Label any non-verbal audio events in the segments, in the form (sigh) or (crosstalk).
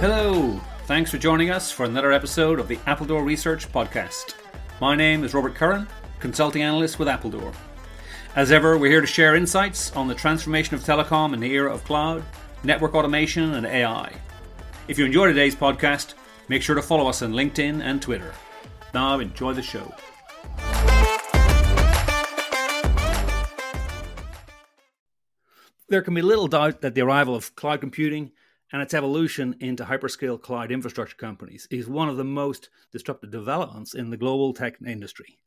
Hello, thanks for joining us for another episode of the Appledore Research Podcast. My name is Robert Curran, consulting analyst with Appledore. As ever, we're here to share insights on the transformation of telecom in the era of cloud, network automation, and AI. If you enjoy today's podcast, make sure to follow us on LinkedIn and Twitter. Now, enjoy the show. There can be little doubt that the arrival of cloud computing and its evolution into hyperscale cloud infrastructure companies is one of the most disruptive developments in the global tech industry.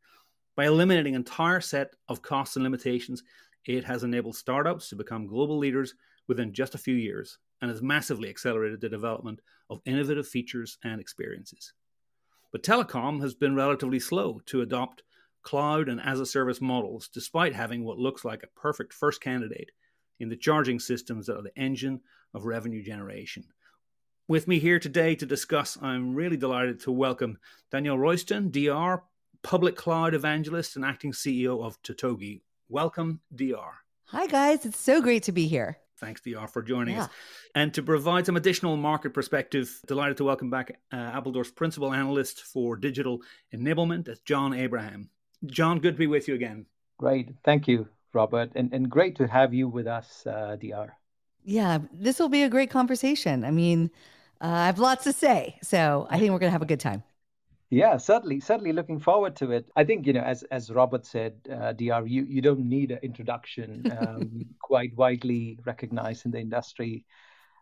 By eliminating entire set of costs and limitations, it has enabled startups to become global leaders within just a few years and has massively accelerated the development of innovative features and experiences. But telecom has been relatively slow to adopt cloud and as a service models, despite having what looks like a perfect first candidate in the charging systems that are the engine of revenue generation. With me here today to discuss, I'm really delighted to welcome Danielle Royston, DR, public cloud evangelist and acting CEO of Totogi. Welcome, DR. Hi, guys. It's so great to be here. Thanks, DR, for joining yeah. us. And to provide some additional market perspective, delighted to welcome back uh, Appledore's principal analyst for digital enablement, that's John Abraham. John, good to be with you again. Great. Thank you, Robert. And, and great to have you with us, uh, DR. Yeah, this will be a great conversation. I mean, uh, I have lots to say. So I think we're going to have a good time. Yeah, certainly, certainly looking forward to it. I think you know, as as Robert said, uh, Dr. You you don't need an introduction. Um, (laughs) quite widely recognized in the industry,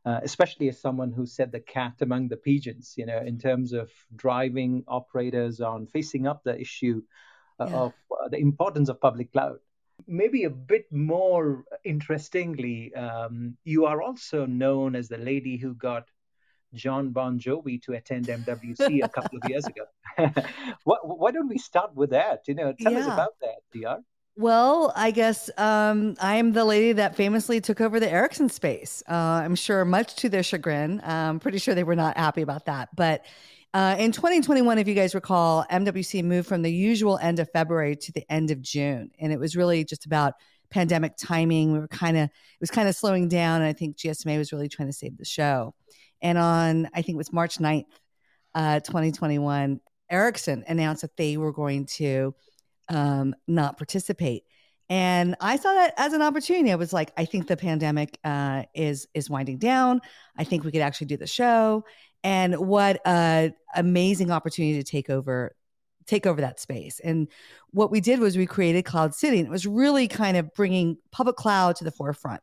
uh, especially as someone who said the cat among the pigeons. You know, in terms of driving operators on facing up the issue uh, yeah. of uh, the importance of public cloud. Maybe a bit more interestingly, um, you are also known as the lady who got John Bon Jovi to attend MWC a couple of years ago. (laughs) why, why, don't we start with that? You know, tell yeah. us about that, Dr. Well, I guess um, I am the lady that famously took over the Ericsson space. Uh, I'm sure, much to their chagrin. I'm pretty sure they were not happy about that. But uh, in 2021, if you guys recall, MWC moved from the usual end of February to the end of June, and it was really just about pandemic timing. We were kind of it was kind of slowing down, and I think GSMA was really trying to save the show. And on, I think it was March 9th, uh, 2021, Ericsson announced that they were going to um, not participate. And I saw that as an opportunity. I was like, I think the pandemic uh, is is winding down. I think we could actually do the show. And what an amazing opportunity to take over take over that space. And what we did was we created Cloud City, and it was really kind of bringing public cloud to the forefront.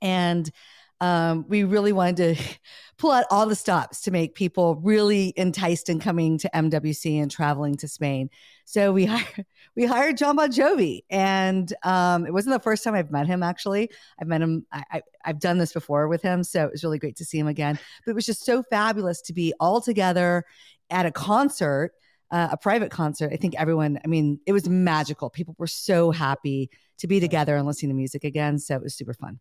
And um, we really wanted to (laughs) pull out all the stops to make people really enticed in coming to MWC and traveling to Spain. So we (laughs) hired, we hired Jon Bon Jovi, and um, it wasn't the first time I've met him. Actually, I've met him. I, I've done this before with him, so it was really great to see him again. But it was just so fabulous to be all together at a concert. Uh, a private concert. I think everyone, I mean, it was magical. People were so happy to be together and listening to music again. So it was super fun.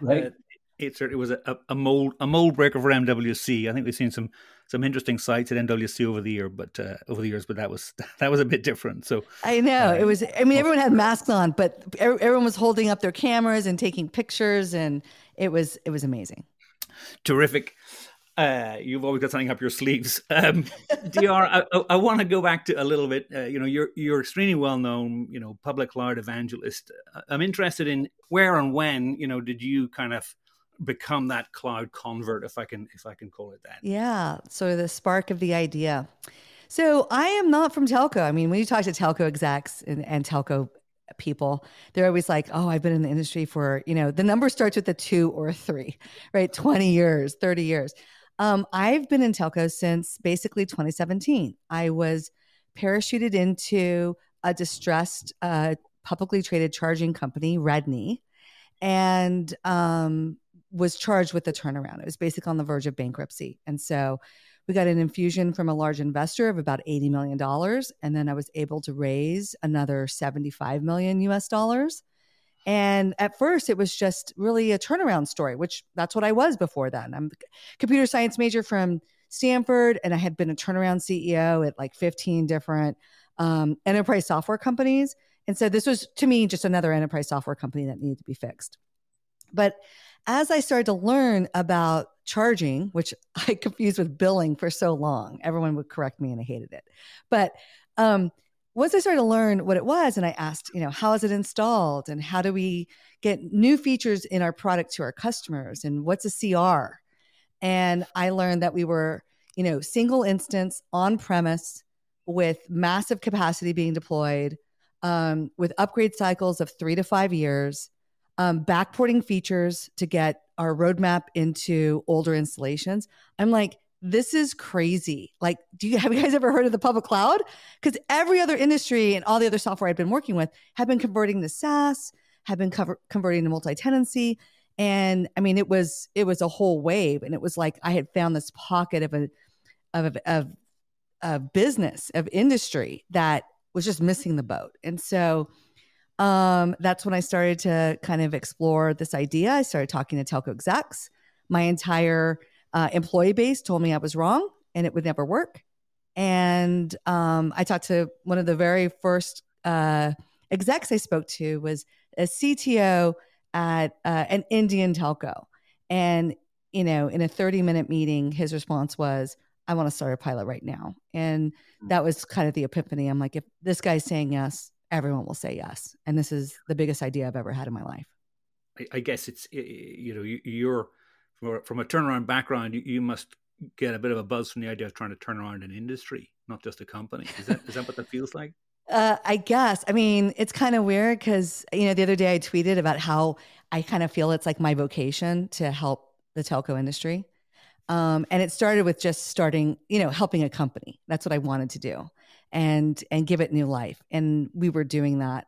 Right. It certainly was a, a mold a mold breaker for MWC. I think we've seen some some interesting sites at MWC over the year, but uh, over the years, but that was (laughs) that was a bit different. So I know uh, it was. I mean, everyone had masks on, but everyone was holding up their cameras and taking pictures, and it was it was amazing. Terrific. Uh, you've always got something up your sleeves. Um, (laughs) Dr. I, I want to go back to a little bit. Uh, you know, you're you're extremely well known. You know, public cloud evangelist. I'm interested in where and when. You know, did you kind of become that cloud convert if i can if i can call it that. Yeah so the spark of the idea. So i am not from telco. I mean when you talk to telco execs and, and telco people they're always like oh i've been in the industry for you know the number starts with a two or a three (laughs) right? 20 years 30 years. Um, i've been in telco since basically 2017 i was parachuted into a distressed uh, publicly traded charging company redknee and um, was charged with the turnaround. It was basically on the verge of bankruptcy. And so we got an infusion from a large investor of about $80 million. And then I was able to raise another 75 million US dollars. And at first, it was just really a turnaround story, which that's what I was before then. I'm a computer science major from Stanford, and I had been a turnaround CEO at like 15 different um, enterprise software companies. And so this was to me just another enterprise software company that needed to be fixed. But as I started to learn about charging, which (laughs) I confused with billing for so long, everyone would correct me and I hated it. But um, once I started to learn what it was, and I asked, you know, how is it installed and how do we get new features in our product to our customers and what's a CR? And I learned that we were, you know, single instance on premise with massive capacity being deployed, um, with upgrade cycles of three to five years, um, backporting features to get our roadmap into older installations. I'm like, this is crazy. Like, do you (laughs) have you guys ever heard of the public cloud? Because every other industry and all the other software I've been working with have been converting to SaaS, have been cover- converting to multi-tenancy. And I mean, it was it was a whole wave. And it was like I had found this pocket of a of of, of business, of industry that was just missing the boat. And so um, that's when I started to kind of explore this idea. I started talking to telco execs. My entire uh, employee base told me I was wrong and it would never work. And um, I talked to one of the very first uh, execs I spoke to was a CTO at uh, an Indian telco. And, you know, in a 30 minute meeting, his response was, I want to start a pilot right now. And hmm. that was kind of the epiphany. I'm like, if this guy's saying yes, everyone will say yes. And this is the biggest idea I've ever had in my life. I, I guess it's, you know, you're from a turnaround background, you, you must get a bit of a buzz from the idea of trying to turn around an industry, not just a company. Is that is that what that feels like? (laughs) Uh, I guess. I mean, it's kind of weird because you know the other day I tweeted about how I kind of feel it's like my vocation to help the telco industry, um, and it started with just starting, you know, helping a company. That's what I wanted to do, and and give it new life, and we were doing that.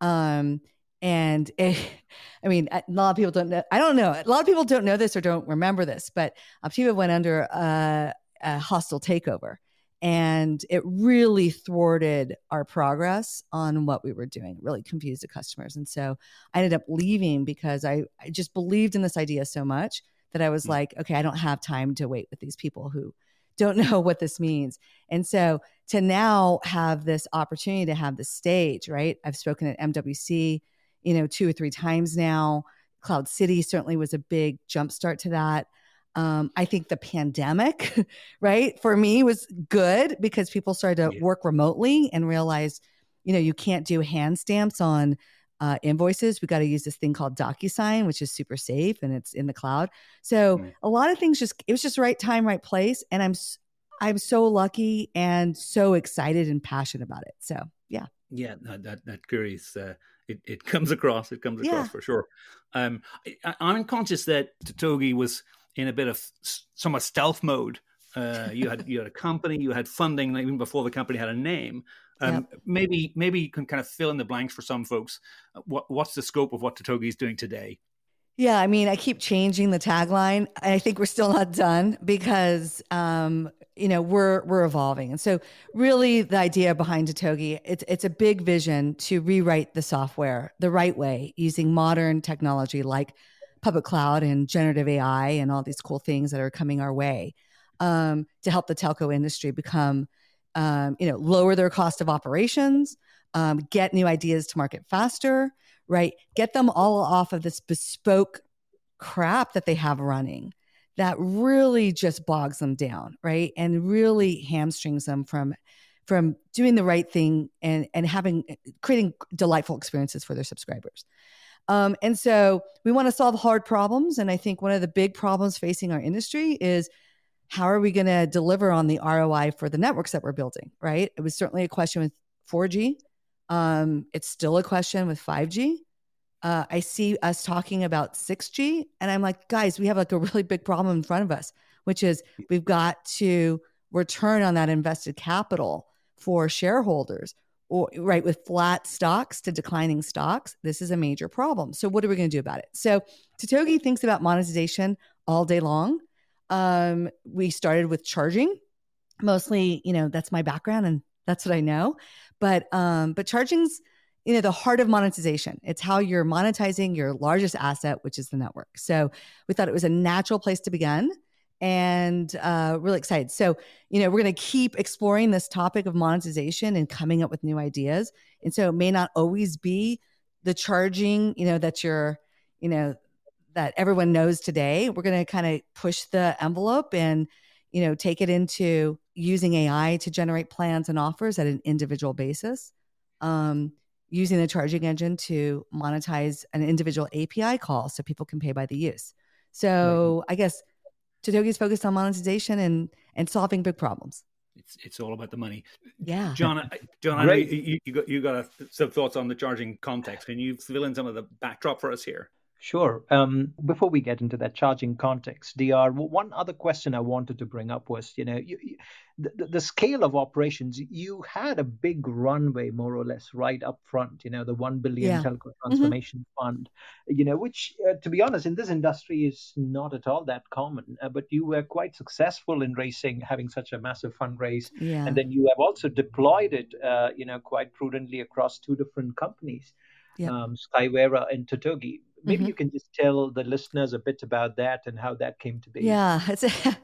Um, and it, (laughs) I mean, a lot of people don't know. I don't know. A lot of people don't know this or don't remember this, but Optiva went under a, a hostile takeover, and it really thwarted our progress on what we were doing. It really confused the customers, and so I ended up leaving because I, I just believed in this idea so much that I was mm-hmm. like, okay, I don't have time to wait with these people who don't (laughs) know what this means. And so to now have this opportunity to have the stage, right? I've spoken at MWC you know, two or three times now. Cloud City certainly was a big jumpstart to that. Um, I think the pandemic, (laughs) right, for me was good because people started to yeah. work remotely and realize, you know, you can't do hand stamps on uh, invoices. We got to use this thing called DocuSign, which is super safe and it's in the cloud. So mm. a lot of things just it was just right time, right place, and I'm I'm so lucky and so excited and passionate about it. So yeah, yeah, that that curious. Uh, it, it (laughs) comes across. It comes across yeah. for sure. Um, I, am conscious that Totogi was in a bit of somewhat stealth mode. Uh, you had you had a company, you had funding even before the company had a name. Um, yep. Maybe maybe you can kind of fill in the blanks for some folks. What what's the scope of what Totogi is doing today? Yeah, I mean, I keep changing the tagline. I think we're still not done because um, you know we're we're evolving, and so really the idea behind Totogi it's it's a big vision to rewrite the software the right way using modern technology like public cloud and generative AI and all these cool things that are coming our way um, to help the telco industry become um, you know lower their cost of operations, um, get new ideas to market faster right? Get them all off of this bespoke crap that they have running that really just bogs them down, right? And really hamstrings them from from doing the right thing and and having creating delightful experiences for their subscribers. Um, and so we want to solve hard problems. And I think one of the big problems facing our industry is how are we going to deliver on the ROI for the networks that we're building, right? It was certainly a question with 4G. Um, it's still a question with 5G. Uh, I see us talking about 6G, and I'm like, guys, we have like a really big problem in front of us, which is we've got to return on that invested capital for shareholders, or right with flat stocks to declining stocks. This is a major problem. So, what are we going to do about it? So, Totogi thinks about monetization all day long. Um, we started with charging, mostly, you know, that's my background and that's what I know. But um, but charging's you know the heart of monetization. It's how you're monetizing your largest asset, which is the network. So we thought it was a natural place to begin and uh, really excited. So, you know, we're going to keep exploring this topic of monetization and coming up with new ideas. And so it may not always be the charging, you know, that you're, you know, that everyone knows today. We're going to kind of push the envelope and you know take it into using AI to generate plans and offers at an individual basis. Um, using the charging engine to monetize an individual API call so people can pay by the use. So I guess Totogi is focused on monetization and and solving big problems. It's it's all about the money. Yeah, John. John, I know you, you, got you got a, some thoughts on the charging context. Can you fill in some of the backdrop for us here? Sure. Um, before we get into that charging context, Dr. One other question I wanted to bring up was, you know, you, you, the, the scale of operations. You had a big runway, more or less, right up front. You know, the one billion yeah. telco mm-hmm. transformation mm-hmm. fund. You know, which, uh, to be honest, in this industry is not at all that common. Uh, but you were quite successful in raising, having such a massive fundraise, yeah. and then you have also deployed it, uh, you know, quite prudently across two different companies, yeah. um, Skyvera and Totogi maybe mm-hmm. you can just tell the listeners a bit about that and how that came to be. Yeah (laughs) it's a,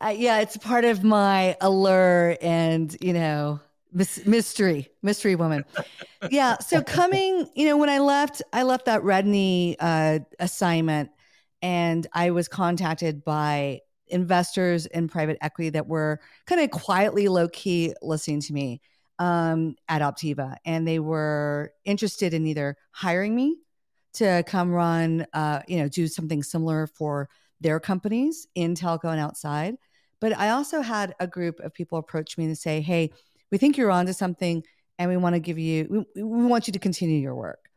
uh, yeah it's part of my allure and you know mystery mystery woman. Yeah so coming you know when i left i left that Redknee uh, assignment and i was contacted by investors in private equity that were kind of quietly low key listening to me um, at optiva. And they were interested in either hiring me to come run, uh, you know, do something similar for their companies in telco and outside. But I also had a group of people approach me and say, "Hey, we think you're onto something, and we want to give you, we, we want you to continue your work."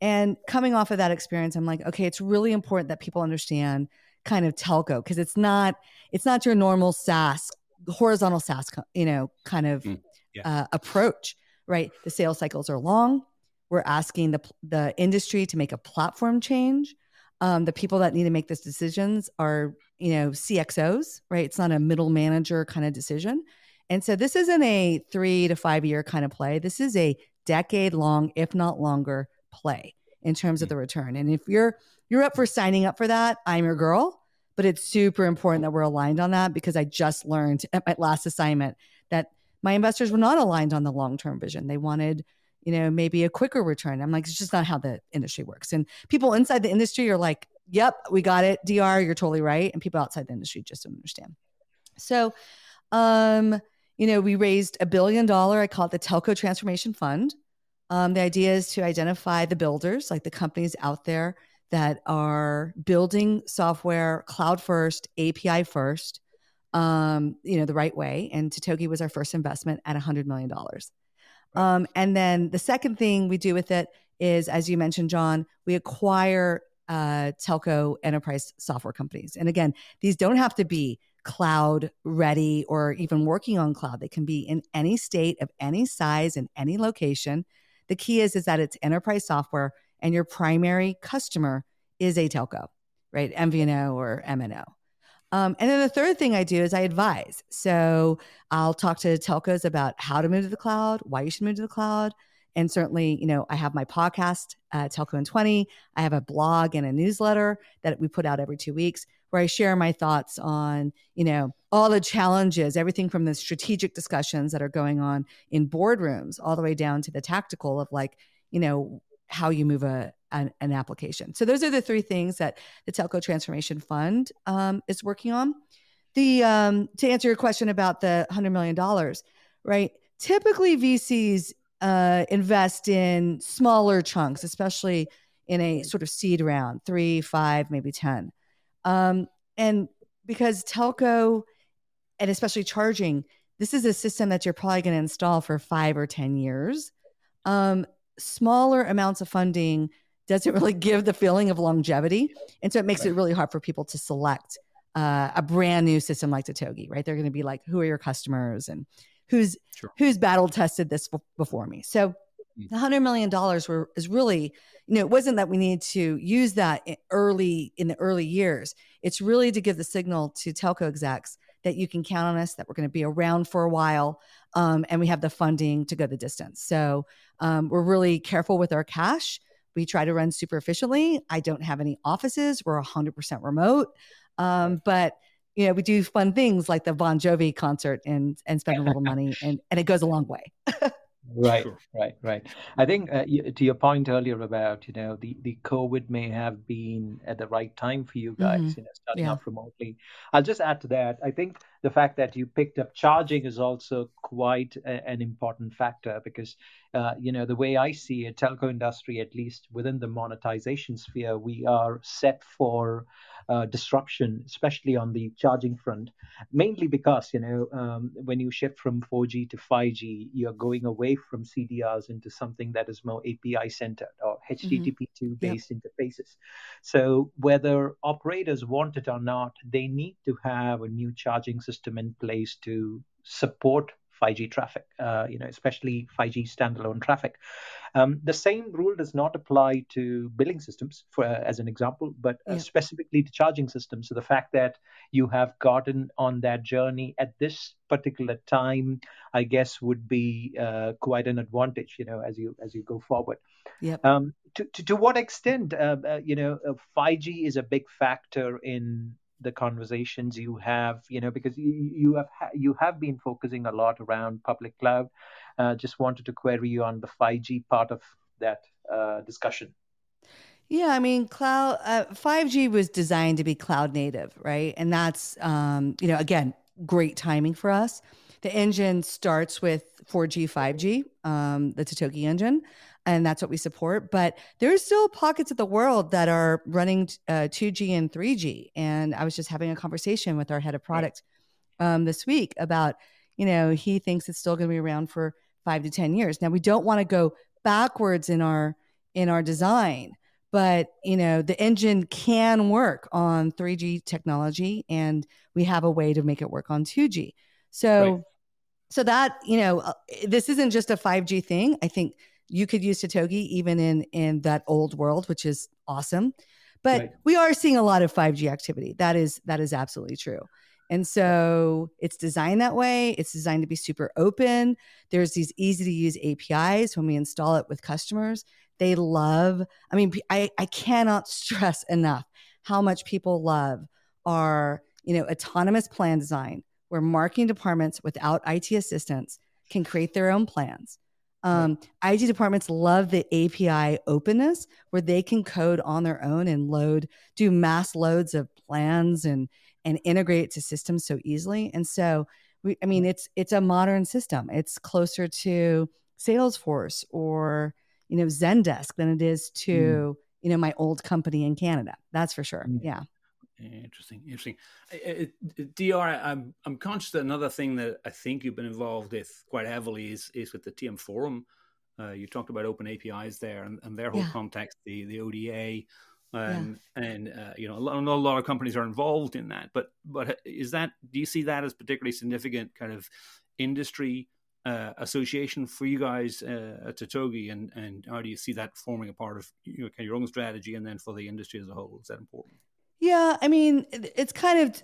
And coming off of that experience, I'm like, okay, it's really important that people understand kind of telco because it's not it's not your normal SaaS horizontal SaaS, you know, kind of mm, yeah. uh, approach, right? The sales cycles are long. We're asking the the industry to make a platform change. Um, the people that need to make these decisions are, you know, CXOs, right? It's not a middle manager kind of decision. And so this isn't a three to five year kind of play. This is a decade long, if not longer, play in terms of mm. the return. And if you're you're up for signing up for that, I'm your girl. But it's super important that we're aligned on that because I just learned at my last assignment that my investors were not aligned on the long term vision. They wanted you know, maybe a quicker return. I'm like, it's just not how the industry works. And people inside the industry are like, yep, we got it. DR, you're totally right. And people outside the industry just don't understand. So, um, you know, we raised a billion dollar, I call it the Telco Transformation Fund. Um, the idea is to identify the builders, like the companies out there that are building software cloud first, API first, um, you know, the right way. And Totogi was our first investment at $100 million. Um, and then the second thing we do with it is, as you mentioned, John, we acquire uh, telco enterprise software companies. And again, these don't have to be cloud ready or even working on cloud. They can be in any state of any size in any location. The key is is that it's enterprise software and your primary customer is a telco, right? MVNO or MNO. Um, and then the third thing I do is I advise. So I'll talk to telcos about how to move to the cloud, why you should move to the cloud. And certainly, you know, I have my podcast, uh, Telco in 20. I have a blog and a newsletter that we put out every two weeks where I share my thoughts on, you know, all the challenges, everything from the strategic discussions that are going on in boardrooms all the way down to the tactical of like, you know, how you move a, an, an, application. So those are the three things that the Telco Transformation Fund um, is working on. The um, to answer your question about the hundred million dollars, right? Typically, VCs uh, invest in smaller chunks, especially in a sort of seed round, three, five, maybe ten, um, and because telco and especially charging, this is a system that you're probably going to install for five or ten years. Um, smaller amounts of funding doesn't really give the feeling of longevity. And so it makes right. it really hard for people to select uh, a brand new system like Totogi, right? They're going to be like, who are your customers and who's sure. who's battle tested this before me? So mm. the hundred million dollars were is really, you know, it wasn't that we need to use that early in the early years. It's really to give the signal to telco execs that you can count on us, that we're going to be around for a while, um, and we have the funding to go the distance. So um, we're really careful with our cash. We try to run super efficiently. I don't have any offices. We're 100% remote. Um, but you know, we do fun things like the Bon Jovi concert and and spend a little money, and and it goes a long way. (laughs) Right, right, right. I think uh, to your point earlier about you know the the COVID may have been at the right time for you guys, mm-hmm. you know, starting yeah. off remotely. I'll just add to that. I think the fact that you picked up charging is also quite a, an important factor because uh, you know the way I see it, telco industry, at least within the monetization sphere, we are set for uh, disruption, especially on the charging front, mainly because you know um, when you shift from 4G to 5G, you're going away from CDRs into something that is more API centered or HTTP2 mm-hmm. based yep. interfaces. So whether operators want it or not, they need to have a new charging system in place to support 5G traffic, uh, you know, especially 5G standalone traffic. Um, the same rule does not apply to billing systems, for, uh, as an example, but uh, yeah. specifically to charging systems. So the fact that you have gotten on that journey at this particular time, I guess, would be uh, quite an advantage, you know, as you as you go forward. Yep. Um, to, to, to what extent, uh, uh, you know, 5G is a big factor in the conversations you have you know because you, you have you have been focusing a lot around public cloud. Uh, just wanted to query you on the 5g part of that uh, discussion. Yeah i mean cloud uh, 5g was designed to be cloud native right? And that's um, you know again great timing for us. The engine starts with 4g 5g um, the totogi engine and that's what we support. But there's still pockets of the world that are running uh, 2G and 3G. And I was just having a conversation with our head of product um, this week about, you know, he thinks it's still going to be around for five to 10 years. Now, we don't want to go backwards in our in our design but you know the engine can work on 3g technology and we have a way to make it work on 2g so right. so that you know uh, this isn't just a 5g thing i think you could use Totogi even in in that old world, which is awesome. But right. we are seeing a lot of 5G activity. That is that is absolutely true. And so it's designed that way. It's designed to be super open. There's these easy to use APIs when we install it with customers. They love, I mean, I, I cannot (laughs) stress enough how much people love our, you know, autonomous plan design where marketing departments without IT assistance can create their own plans um, IT departments love the API openness where they can code on their own and load, do mass loads of plans and and integrate it to systems so easily. And so, we, I mean, it's it's a modern system. It's closer to Salesforce or you know Zendesk than it is to mm. you know my old company in Canada. That's for sure. Mm. Yeah. Interesting, interesting. Dr, I'm I'm conscious that another thing that I think you've been involved with quite heavily is is with the TM Forum. Uh, you talked about open APIs there and, and their whole yeah. context, the the ODA, um, yeah. and uh, you know a lot, a lot of companies are involved in that. But but is that do you see that as particularly significant kind of industry uh, association for you guys uh, at Totogi, and and how do you see that forming a part of you know, your own strategy, and then for the industry as a whole? Is that important? Yeah, I mean, it's kind of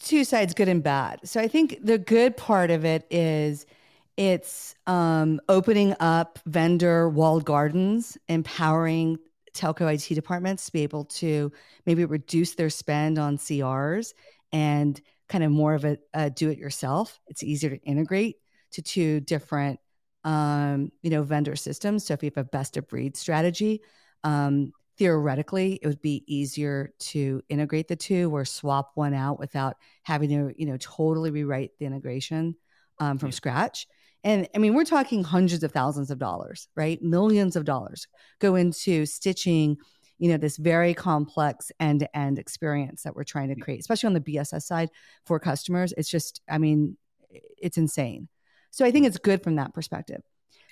two sides, good and bad. So I think the good part of it is it's um, opening up vendor walled gardens, empowering telco IT departments to be able to maybe reduce their spend on CRs and kind of more of a, a do it yourself. It's easier to integrate to two different um, you know vendor systems. So if you have a best of breed strategy, um, theoretically it would be easier to integrate the two or swap one out without having to you know totally rewrite the integration um, from scratch. And i mean we're talking hundreds of thousands of dollars right? Millions of dollars go into stitching you know this very complex end-to-end experience that we're trying to create especially on the bss side for customers. It's just i mean it's insane. So i think it's good from that perspective.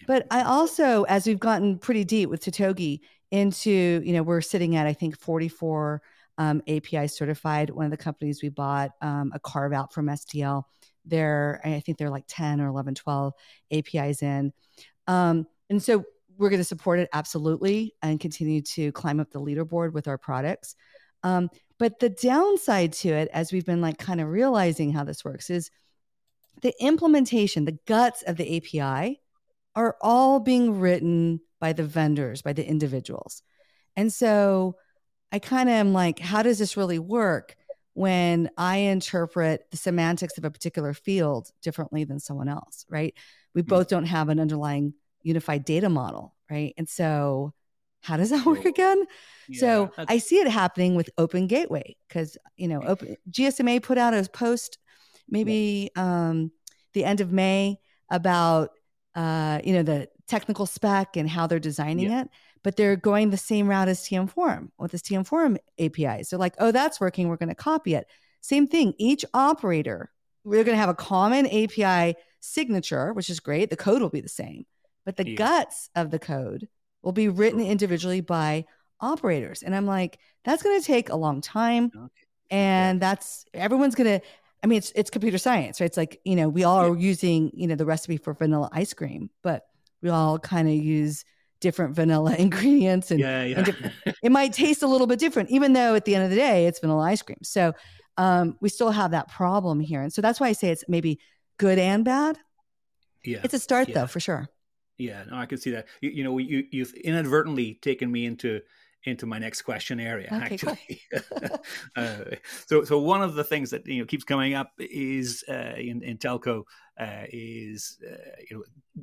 But I also, as we've gotten pretty deep with Totogi into, you know, we're sitting at, I think, 44 um, API certified. One of the companies we bought um, a carve out from STL. They're, I think they're like 10 or 11, 12 APIs in. Um, and so we're going to support it absolutely and continue to climb up the leaderboard with our products. Um, but the downside to it, as we've been like kind of realizing how this works, is the implementation, the guts of the API are all being written by the vendors, by the individuals. And so I kind of am like, how does this really work when I interpret the semantics of a particular field differently than someone else, right? We hmm. both don't have an underlying unified data model, right? And so, how does that (laughs) work again? Yeah, so I see it happening with Open Gateway because you know, Open (laughs) GSMA put out a post maybe um, the end of May about uh, you know the technical spec and how they're designing yeah. it, but they're going the same route as TM Forum with this TM Forum APIs. They're like, oh, that's working. We're going to copy it. Same thing. Each operator, we're going to have a common API signature, which is great. The code will be the same, but the yeah. guts of the code will be written individually by operators. And I'm like, that's going to take a long time. Okay. And yeah. that's everyone's going to I mean, it's it's computer science, right? It's like you know we all are using you know the recipe for vanilla ice cream, but we all kind of use different vanilla (laughs) ingredients, and, yeah, yeah. and it might taste a little bit different, even though at the end of the day it's vanilla ice cream. So um, we still have that problem here, and so that's why I say it's maybe good and bad. Yeah, it's a start yeah. though, for sure. Yeah, no, I can see that. You, you know, you you've inadvertently taken me into into my next question area okay, actually cool. (laughs) uh, so so one of the things that you know keeps coming up is uh, in, in telco uh, is uh, you know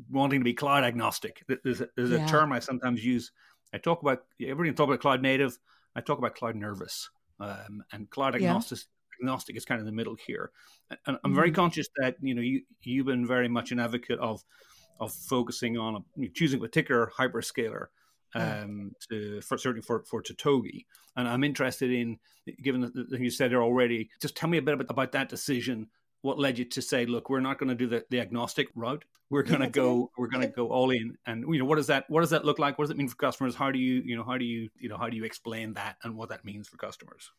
wanting to be cloud agnostic there's, a, there's yeah. a, term i sometimes use i talk about everybody talk about cloud native i talk about cloud nervous um, and cloud agnostic yeah. agnostic is kind of the middle here and i'm mm-hmm. very conscious that you know you you've been very much an advocate of of focusing on a, choosing a particular hyperscaler um, to for certainly for for Totogi. And I'm interested in, given that you said there already, just tell me a bit about, about that decision. What led you to say, look, we're not going to do the, the agnostic route. We're going to yeah, go. We're going to go all in. And you know, what does that what does that look like? What does it mean for customers? How do you you know how do you you know how do you explain that and what that means for customers?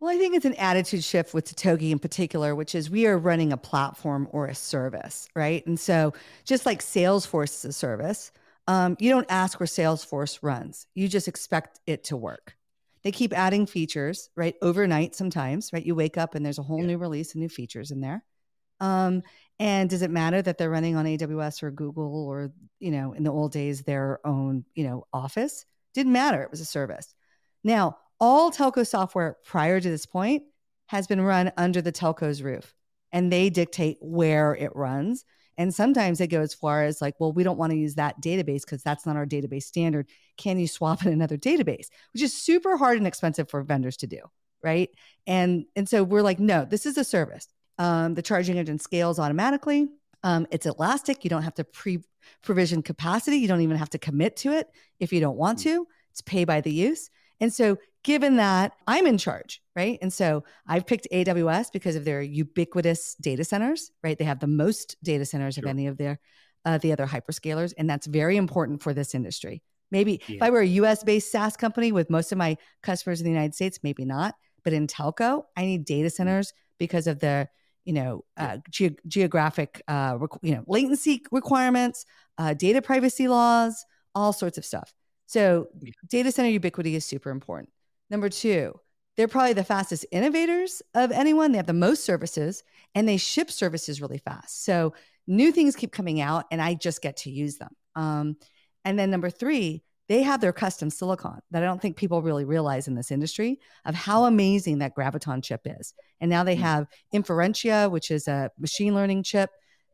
Well, I think it's an attitude shift with Totogi in particular, which is we are running a platform or a service, right? And so, just like Salesforce is a service, um, you don't ask where Salesforce runs. You just expect it to work. They keep adding features, right? Overnight sometimes, right? You wake up and there's a whole yeah. new release of new features in there. Um, and does it matter that they're running on AWS or Google or, you know, in the old days, their own, you know, office? Didn't matter. It was a service. Now, all telco software prior to this point has been run under the telco's roof and they dictate where it runs. And sometimes they go as far as like, well, we don't want to use that database because that's not our database standard. Can you swap in another database? Which is super hard and expensive for vendors to do, right? And and so we're like, no, this is a service. Um, the charging engine scales automatically. Um, it's elastic. You don't have to pre provision capacity. You don't even have to commit to it if you don't want mm. to. It's pay by the use. And so given that I'm in charge, right? And so I've picked AWS because of their ubiquitous data centers, right? They have the most data centers sure. of any of their uh, the other hyperscalers, and that's very important for this industry. Maybe yeah. if I were a US based SaaS company with most of my customers in the United States, maybe not. But in telco, I need data mm. centers because of the you know uh, ge- geographic uh, you know latency requirements, uh, data privacy laws, all sorts of stuff. So data center ubiquity is super important. Number two, they're probably the fastest innovators of anyone. They have the most services and they ship services really fast. So new things keep coming out and I just get to use them. Um, and then number three, they have their custom silicon that I don't think people really realize in this industry of how amazing that Graviton chip is. And now they hmm. have Inferentia, which is a machine learning chip.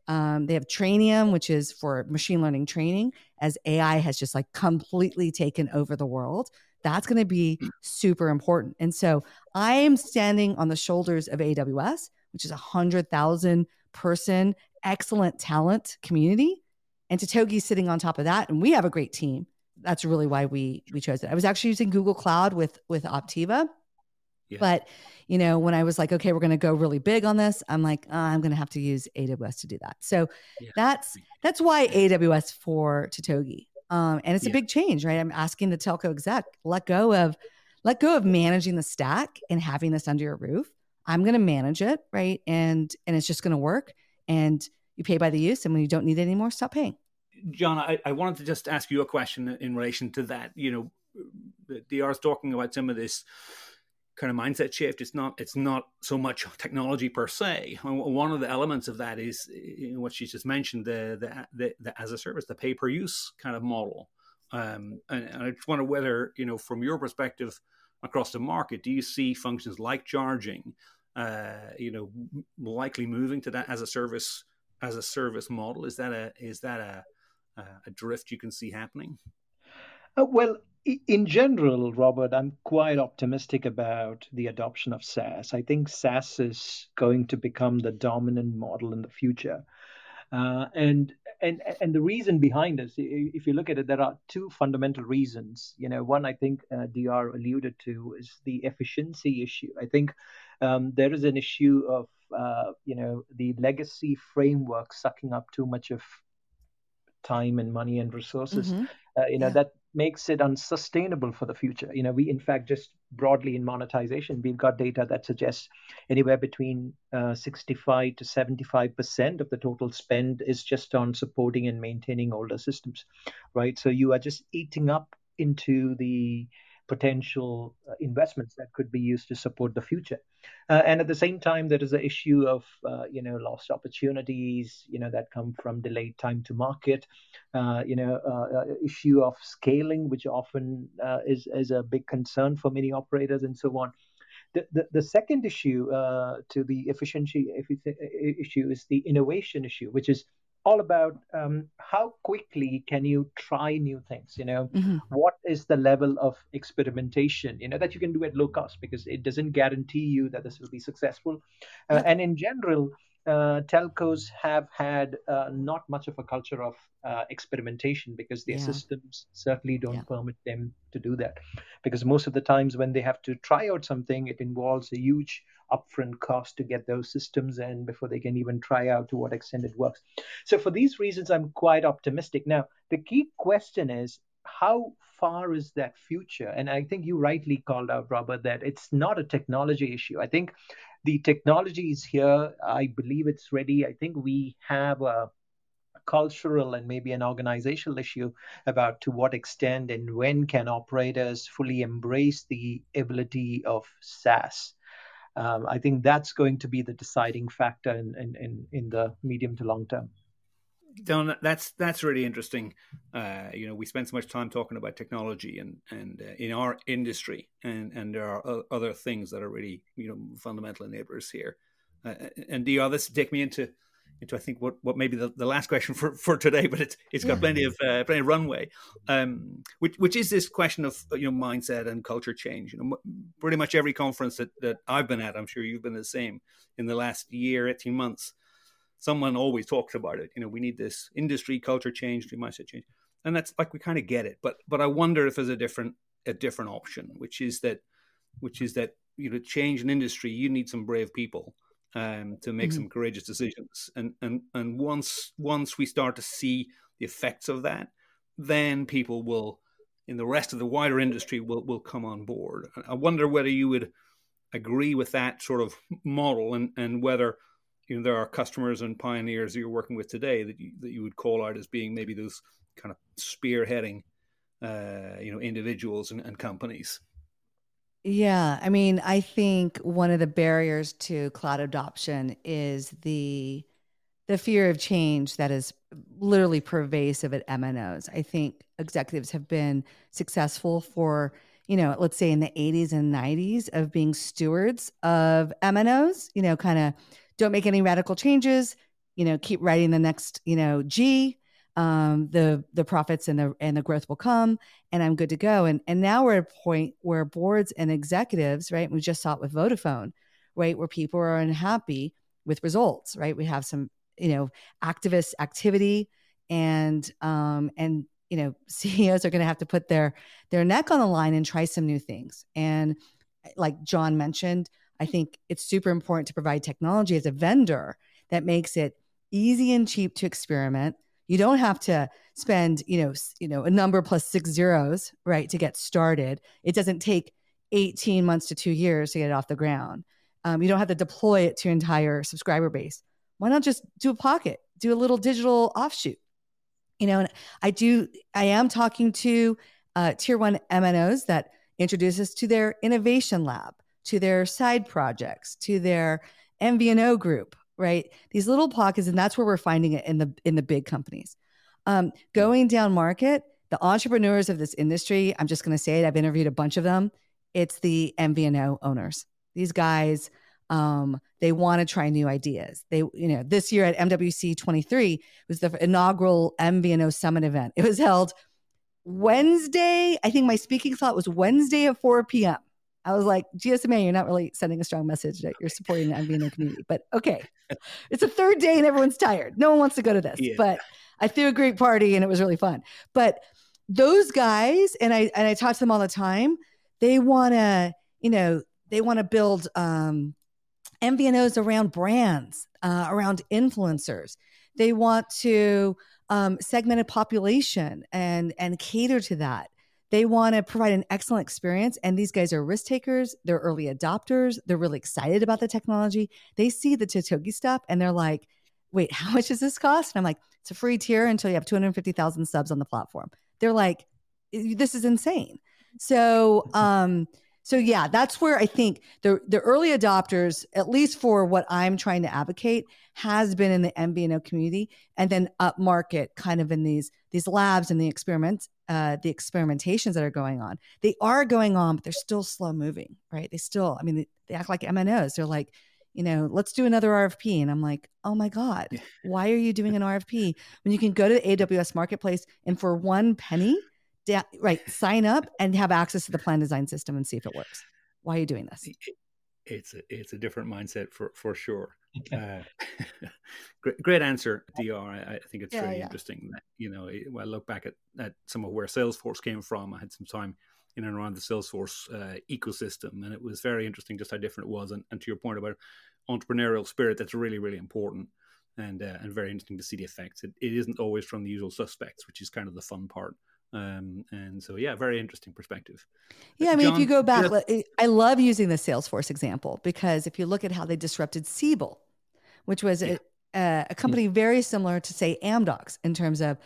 Um, they have Trainium, which is for machine learning training, as AI has just like completely taken over the world. That's going to be super important. And so I am standing on the shoulders of AWS, which is a hundred thousand person excellent talent community. And Totogi sitting on top of that. And we have a great team. That's really why we we chose it. I was actually using Google Cloud with with Optiva. Yeah. But you know, when I was like, okay, we're going to go really big on this, I'm like, oh, I'm going to have to use AWS to do that. So yeah. that's that's why AWS for Totogi. Um, and it's yeah. a big change, right? I'm asking the telco exec, let go of let go of managing the stack and having this under your roof. I'm going to manage it, right? And and it's just going to work. And you pay by the use, and when you don't need it anymore, stop paying. John, I, I wanted to just ask you a question in relation to that. You know, the DR is talking about some of this kind of mindset shift. It's not it's not so much (laughs) technology per se. One of the elements of that is know, what she just mentioned the, the, the the as a service, the pay per use kind of model. Um, and, and, I just wonder whether you know from your perspective across the market, do you see functions like charging, uh, you know, likely moving to that as a service as a service model? Is that a is that a uh, a drift you can see happening? Uh, well, in general, Robert, I'm quite optimistic about the adoption of SaaS. I think SaaS is going to become the dominant model in the future. Uh, and and and the reason behind this, if you look at it, there are two fundamental reasons. You know, one I think uh, Dr. alluded to is the efficiency issue. I think um, there is an issue of uh, you know the legacy framework sucking up too much of time and money and resources. Mm-hmm. Uh, you know yeah. that makes it unsustainable for the future. You know, we in fact just broadly in monetization, we've got data that suggests anywhere between uh, 65 to 75 percent of the total spend is just on supporting and maintaining older systems, right? So you are just eating up into the potential uh, investments that could be used to support the future. Uh, and at the same time, there is an issue of uh, you know lost opportunities, you know that come from delayed time to market, uh, you know uh, uh, issue of scaling, which often is is a big concern for many operators and so on. The, the, the second issue to the efficiency issue is the innovation issue, which is all about um, how quickly can you try new things you know? Mm-hmm. what is the level of experimentation you know that you can do at low cost because it doesn't guarantee you that this will be successful. Uh, and in general uh, telcos have had uh, not much of a culture of uh, experimentation because their yeah. systems certainly don't yeah. permit them to do that. Because most of the times when they have to try out something, it involves a huge upfront cost to get those systems in before they can even try out to what extent it works. So, for these reasons, I'm quite optimistic. Now, the key question is how far is that future? And I think you rightly called out, Robert, that it's not a technology issue. I think the technology is here. I believe it's ready. I think we have a cultural and maybe an organizational issue about to what extent and when can operators fully embrace the ability of SaaS. Um, I think that's going to be the deciding factor in, in, in, in the medium to long term. Don, that's that's really interesting. Uh, you know, we spend so much time talking about technology and and uh, in our industry, and and there are other things that are really you know fundamental enablers here. Uh, and Dr. this take me into into I think what what maybe the, the last question for, for today, but it's it's got yeah. plenty of uh, plenty of runway. Um, which which is this question of you know mindset and culture change. You know, pretty much every conference that that I've been at, I'm sure you've been the same in the last year, eighteen months someone always talks about it. You know, we need this industry culture change, we mindset change, and that's like we kind of get it. But but I wonder if there's a different a different option, which is that which is that you know, change an industry, you need some brave people um, to make mm-hmm. some courageous decisions. And and and once once we start to see the effects of that, then people will in the rest of the wider industry will will come on board. I wonder whether you would agree with that sort of model and and whether you know there are customers and pioneers that you're working with today that you, that you would call out as being maybe those kind of spearheading uh, you know individuals and, and companies yeah i mean i think one of the barriers to cloud adoption is the the fear of change that is literally pervasive at MNOs. I think executives have been successful for, you know, let's say in the 80s and 90s of being stewards of MNOs, you know, kind of don't make any radical changes you know keep writing the next you know g um, the the profits and the and the growth will come and i'm good to go. And and now we're at a point where boards and executives right we just saw it with vodafone right where people are unhappy with results right? We have some you know activist activity and um and you know (laughs) ceos are going to have to put their their neck on the line and try some new things. And like john mentioned I think it's super important to provide technology as a vendor that makes it easy and cheap to experiment. You don't have to spend, you know, you know, a number plus six zeros, right, to get started. It doesn't take 18 months to two years to get it off the ground. Um, you don't have to deploy it to your entire subscriber base. Why not just do a pocket, do a little digital offshoot? You know, and I do, I am talking to uh, tier one MNOs that introduce us to their innovation lab to their side projects, to their MVNO group, right? These little pockets, and that's where we're finding it in the in the big companies. Um, going down market, the entrepreneurs of this industry, I'm just going to say it. I've interviewed a bunch of them. It's the MVNO owners. These guys Um, they want to try new ideas. They, you know, this year at MWC 23 was the inaugural MVNO Summit event. It was held Wednesday. I think my speaking slot was Wednesday at 4 p.m. I was like, GSMA, you're not really sending a strong message that you're supporting the MVNO community. But okay, (laughs) it's a third day and everyone's tired. No one wants to go to this. Yeah. But I threw a great party and it was really fun. But those guys, and I and I talk to them all the time. They want to, you know, they want to build um, MVNOs around brands, uh, around influencers. They want to um, segment a population and and cater to that. They want to provide an excellent experience. And these guys are risk takers. They're early adopters. They're really excited about the technology. They see the Totogi stuff and they're like, wait, (laughs) how much does this cost? And I'm like, it's a free tier until you have 250,000 subs on the platform. They're like, this is insane. So, (laughs) um, so yeah, that's where I think the the early adopters, at least for what I'm trying to advocate, has been in the MVNO community, and then up market, kind of in these these labs and the experiments, uh, the experimentations that are going on. They are going on, but they're still slow moving, right? They still, I mean, they, they act like MNOs. They're like, you know, let's do another RFP, and I'm like, oh my god, why are you doing an RFP when you can go to the AWS Marketplace and for one penny da- right, sign up and have access to the plan design system and see if it works. Why are you doing this? It's a, it's a different mindset for for sure. Uh, (laughs) great, great answer, Dr. I, I think it's yeah, very yeah. interesting. That, you know, when I look back at, at some of where Salesforce came from, I had some time in and around the Salesforce uh, ecosystem, and it was very interesting just how different it was. And, and to your point about entrepreneurial spirit, that's really really important and uh, and very interesting to see the effects. It, it isn't always from the usual suspects, which is kind of the fun part. Um, and so, yeah, very interesting perspective. Uh, yeah, I mean, John, if you go back, eh, I love using the Salesforce example because if you look at how they disrupted Siebel, which was yeah. a, a, hmm. company yeah. very similar to, say, Amdocs in terms of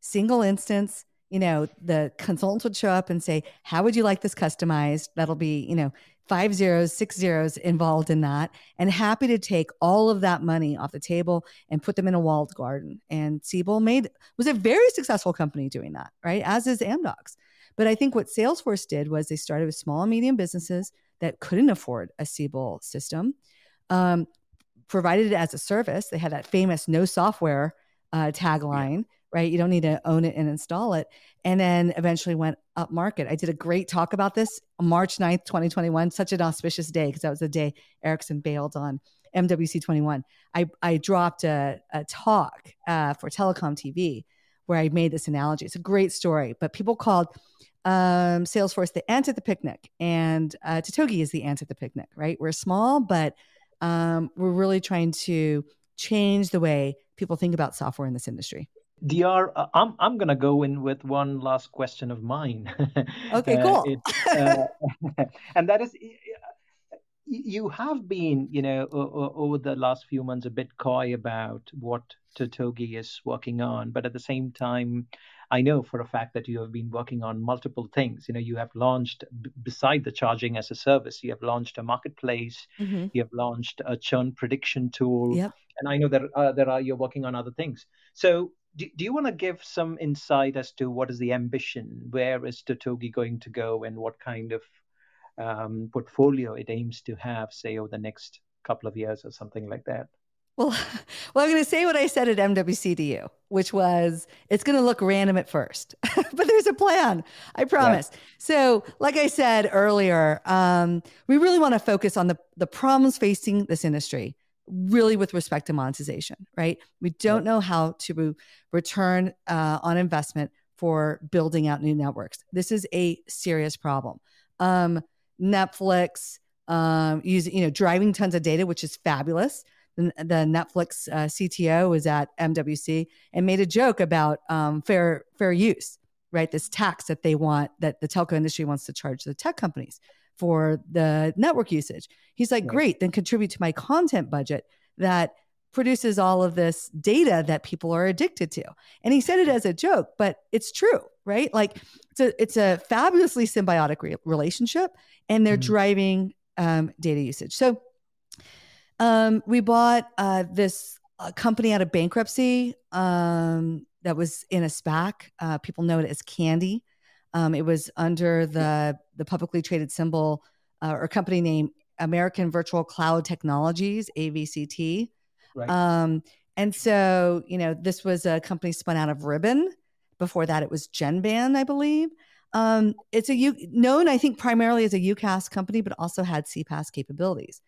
single instance. You know, the consultants would show up and say, How would you like this customized? That'll be, you know, five zeros, six zeros involved in that, and happy to take all of that money off the table and put them in a walled garden. And Siebel made was a very successful company doing that, right? As is Amdocs. But I think what Salesforce did was they started with small and medium businesses that couldn't afford a Siebel system, um, provided it as a service. They had that famous no software uh, tagline. Right? You don't need to own it and install it. And then eventually went up market. I did a great talk about this March 9th, 2021, such an auspicious day because that was the day Ericsson bailed on MWC 21. I, I dropped a, a talk uh, for Telecom TV where I made this analogy. It's a great story, but people called um, Salesforce the ant at the picnic, and uh, Totogi is the ant at the picnic, right? We're small, but um, we're really trying to change the way people think about software in this industry. Dr. Uh, I'm I'm gonna go in with one last question of mine. (laughs) Okay, uh, cool. uh, (laughs) and that is, you have been, you know, over the last few months a bit coy about what Totogi is working on, but at the same time, I know for a fact that you have been working on multiple things. You know, you have launched, b- beside the charging as a service, you have launched a marketplace, mm-hmm. you have launched a churn prediction tool, yep. and I know that uh, there are you're working on other things. So do, do you want to give some insight as to what is the ambition? Where is Totogi going to go, and what kind of um, portfolio it aims to have, say, over the next couple of years or something like that? Well, (laughs) well, I'm going to say what I said at MWCDU, which was it's going to look random at first, (laughs) but there's a plan. I promise. Yeah. So, like I said earlier, um, we really want to focus on the the problems facing this industry really with respect to monetization, right? We don't know how to return uh, on investment for building out new networks. This is a serious problem. Um, Netflix, um, using you know driving tons of data, which is fabulous. The, the Netflix uh, CTO was at MWC and made a joke about um, fair fair use, right? This tax that they want that the telco industry wants to charge the tech companies for the network usage. He's like, right. great, then contribute to my content budget that produces all of this data that people are addicted to. And he said it as a joke, but it's true, right? Like it's a it's a fabulously symbiotic re- relationship, and they're mm-hmm. driving um, data usage. So um, we bought uh, this uh, company out of bankruptcy um, that was in a SPAC. Uh, people know it as Kandy. Um, it was under the the publicly traded symbol uh, or company name American Virtual Cloud Technologies, AVCT. Right. Um, and so, you know, this was a company spun out of Ribbon. Before that, it was Genband, I believe. Um, it's a U- known, I think, primarily as a UCaaS company, but also had CPaaS capabilities.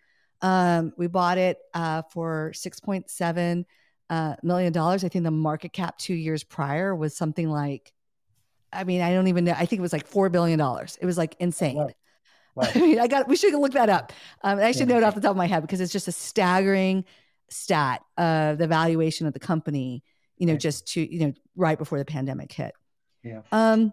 Um, we bought it uh, for six point seven uh, million dollars. I think the market cap two years prior was something like, I mean, I don't even know. I think it was like four billion dollars. It was like insane. Wow. Wow. (laughs) I mean, I got. We should look that up. Um, I should Yeah. know it off the top of my head because it's just a staggering stat of the valuation of the company. You know, Right. just to you know, right before the pandemic hit. Yeah. Um,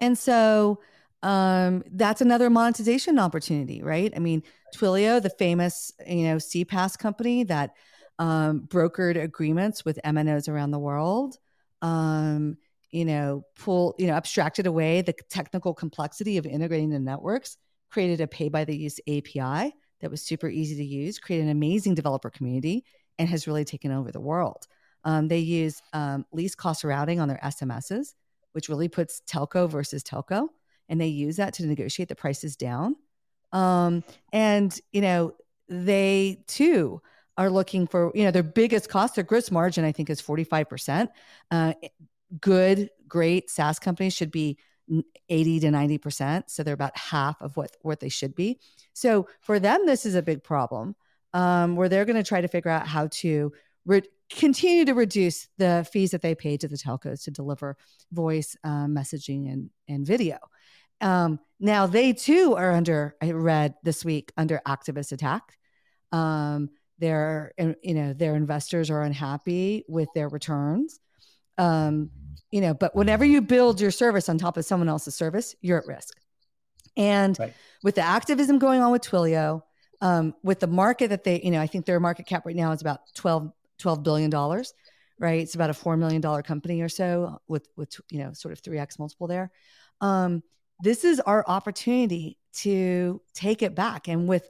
and so um, that's another monetization opportunity, right? I mean, Twilio, the famous you know CPaaS company that um, brokered agreements with MNOs around the world. Um, you know, pull you know abstracted away the technical complexity of integrating the networks, created a pay by the use API that was super easy to use, created an amazing developer community, and has really taken over the world. Um, they use um, least cost routing on their SMSs, which really puts telco versus telco, and they use that to negotiate the prices down. Um, and you know, they too are looking for you know their biggest cost, their gross margin, I think, is forty five percent. Uh, good, great SaaS companies should be 80 to 90%. So they're about half of what, what they should be. So for them, this is a big problem um, where they're going to try to figure out how to re- continue to reduce the fees that they pay to the telcos to deliver voice um, messaging and, and video. Um, now they too are under, I read this week, under activist attack. Um, their, you know, their investors are unhappy with their returns. Um, you know, but whenever you build your service on top of someone else's service, you're at risk. And Right. with the activism going on with Twilio, um, with the market that they, you know, I think their market cap right now is about 12, 12 billion dollars, right? It's about a four million dollar company or so with with you know sort of three x multiple there. Um, this is our opportunity to take it back, and with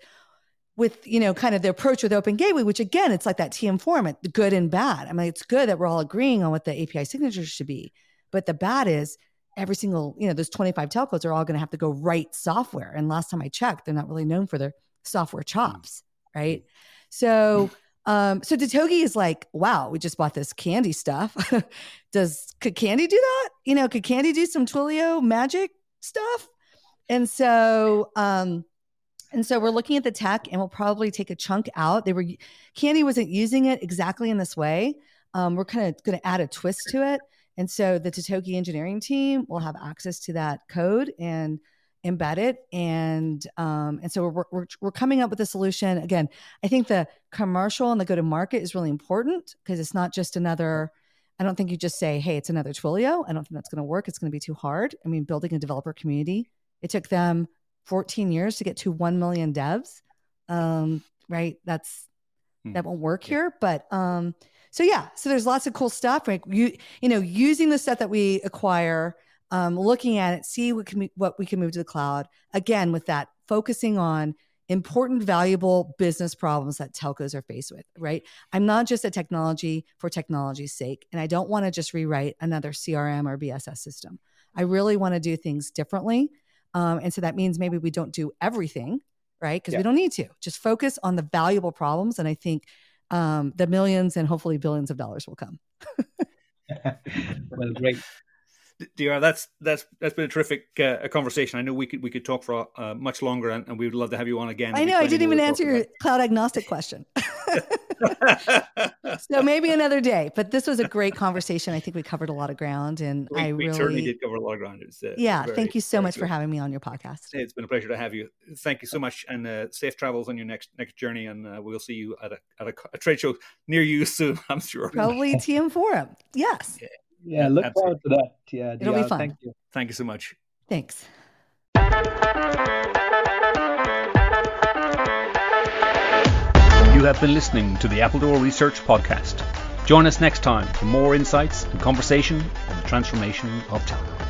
with you know kind of the approach with Open Gateway, which again it's like that TM format, the good and bad. I mean, it's good that we're all agreeing on what the API signatures should be, but the bad is every single you know those 25 telcos are all going to have to go write software, and last time I checked, they're not really known for their software chops, right? So. Um, so Totogi is like, wow, we just bought this Kandy stuff. (laughs) Does could Kandy do that? You know, could Kandy do some Twilio magic stuff? And so, um, and so we're looking at the tech, and we'll probably take a chunk out. They were Kandy wasn't using it exactly in this way. Um, we're kind of going to add a twist to it, and so the Totogi engineering team will have access to that code and embed it. And um, and so we're, we're we're coming up with a solution. Again i think the commercial and the go to market is really important because it's not just another i don't think you just say hey it's another twilio. I don't think that's going to work. It's going to be too hard. I mean building a developer community it took them 14 years to get to 1 million devs um, right that's Hmm. that won't work Yeah. here but um so yeah so there's lots of cool stuff like you you know using the stuff that we acquire um, looking at it, see what can we, what we can move to the cloud. Again, with that, focusing on important, valuable business problems that telcos are faced with. Right? I'm not just a technology for technology's sake, and I don't want to just rewrite another CRM or BSS system. I really want to do things differently, um, and so that means maybe we don't do everything, right? Because Yeah. we don't need to. Just focus on the valuable problems, and I think um, the millions and hopefully billions of dollars will come. (laughs) well, great. Dr, that's that's that's been a terrific uh, conversation. I know we could we could talk for uh, much longer, and, and we would love to have you on again. I know I didn't even answer your cloud agnostic question. (laughs) so maybe another day. But this was a great conversation. I think we covered a lot of ground, and we, I we really certainly did cover a lot of ground. It was, uh, yeah. very, thank you so very much for having me on your podcast. It's been a pleasure to have you. Thank you so much, and uh, safe travels on your next next journey. And uh, we'll see you at a at a, a trade show near you (laughs) soon. I'm sure. Probably (laughs) TM Forum. Yes. Yeah, look Absolutely. forward to that. Yeah, It'll be fun. Thank you. Thank you so much. Thanks. You have been listening to the Appledore Research Podcast. Join us next time for more insights and conversation on the transformation of telco.